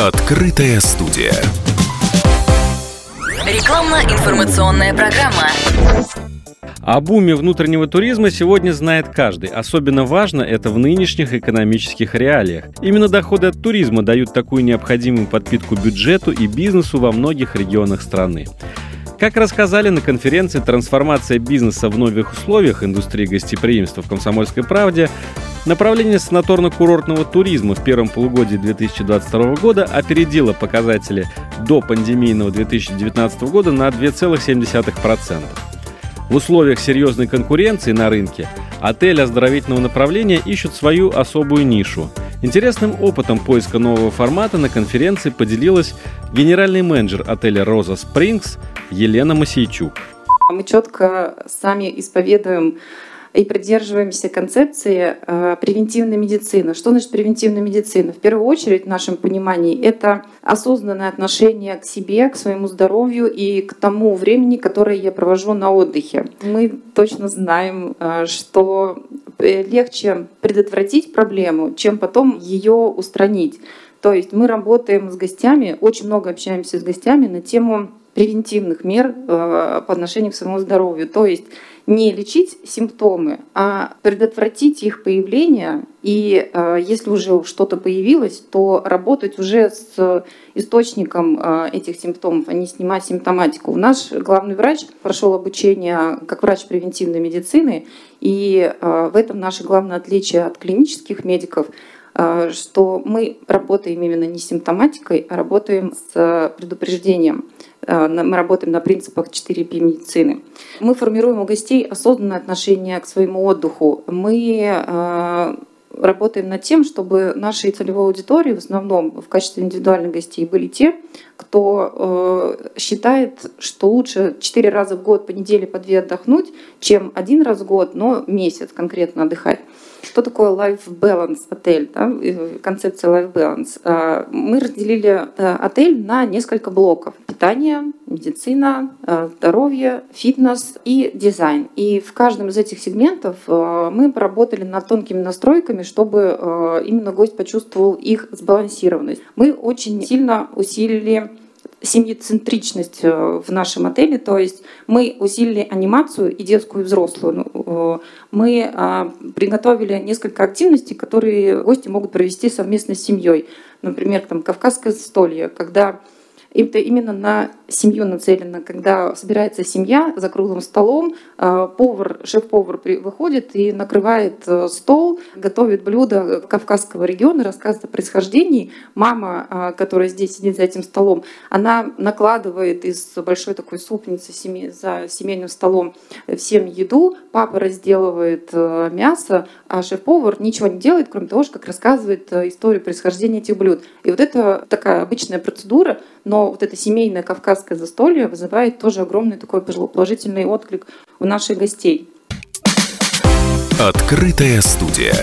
Открытая студия. Рекламно-информационная программа. О буме внутреннего туризма сегодня знает каждый. Особенно важно это в нынешних экономических реалиях. Именно доходы от туризма дают такую необходимую подпитку бюджету и бизнесу во многих регионах страны. Как рассказали на конференции «Трансформация бизнеса в новых условиях индустрии гостеприимства» в «Комсомольской правде», направление санаторно-курортного туризма в первом полугодии 2022 года опередило показатели до пандемийного 2019 года на 2,7%. В условиях серьезной конкуренции на рынке отели оздоровительного направления ищут свою особую нишу. Интересным опытом поиска нового формата на конференции поделилась генеральный менеджер отеля «Роза Спрингс» Елена Масейчук. Мы четко сами исповедуем и придерживаемся концепции э, превентивной медицины. Что значит превентивная медицина? В первую очередь, в нашем понимании, это осознанное отношение к себе, к своему здоровью и к тому времени, которое я провожу на отдыхе. Мы точно знаем, э, что легче предотвратить проблему, чем потом ее устранить. То есть мы работаем с гостями, очень много общаемся с гостями на тему превентивных мер э, по отношению к своему здоровью. То есть не лечить симптомы, а предотвратить их появление. И э, если уже что-то появилось, то работать уже с источником э, этих симптомов, а не снимать симптоматику. Наш главный врач прошел обучение как врач превентивной медицины, и в этом наше главное отличие от клинических медиков – что мы работаем именно не симптоматикой, а работаем с предупреждением. Э, мы работаем на принципах 4P медицины. Мы формируем у гостей осознанное отношение к своему отдыху. Мы э, работаем над тем, чтобы нашей целевой аудитории в основном в качестве индивидуальных гостей были те, кто э, считает, что лучше 4 раза в год по неделе по 2 отдохнуть, чем один раз в год, но месяц конкретно отдыхать. Что такое life balance отель, да? концепция life balance? Мы разделили отель на несколько блоков. Питание, медицина, э, здоровье, фитнес и дизайн. И в каждом из этих сегментов э, мы поработали над тонкими настройками, чтобы именно гость почувствовал их сбалансированность. Мы очень сильно усилили семьецентричность э, в нашем отеле, то есть мы усилили анимацию и детскую, и взрослую. Ну, э, мы а, приготовили несколько активностей, которые гости могут провести совместно с семьей. Например, там, кавказское застолье, когда это именно на семью нацелено, когда собирается семья за круглым столом, а, повар, шеф-повар выходит и накрывает э, стол, готовит блюда кавказского региона, рассказывает о происхождении. Мама, а, которая здесь сидит за этим столом, она накладывает из большой такой супницы за семейным столом всем еду, папа разделывает э, мясо, а шеф-повар ничего не делает, кроме того, как рассказывает э, историю происхождения этих блюд. И вот это такая обычная процедура, вот это семейное кавказское застолье вызывает тоже огромный такой положительный отклик у наших гостей. Открытая студия.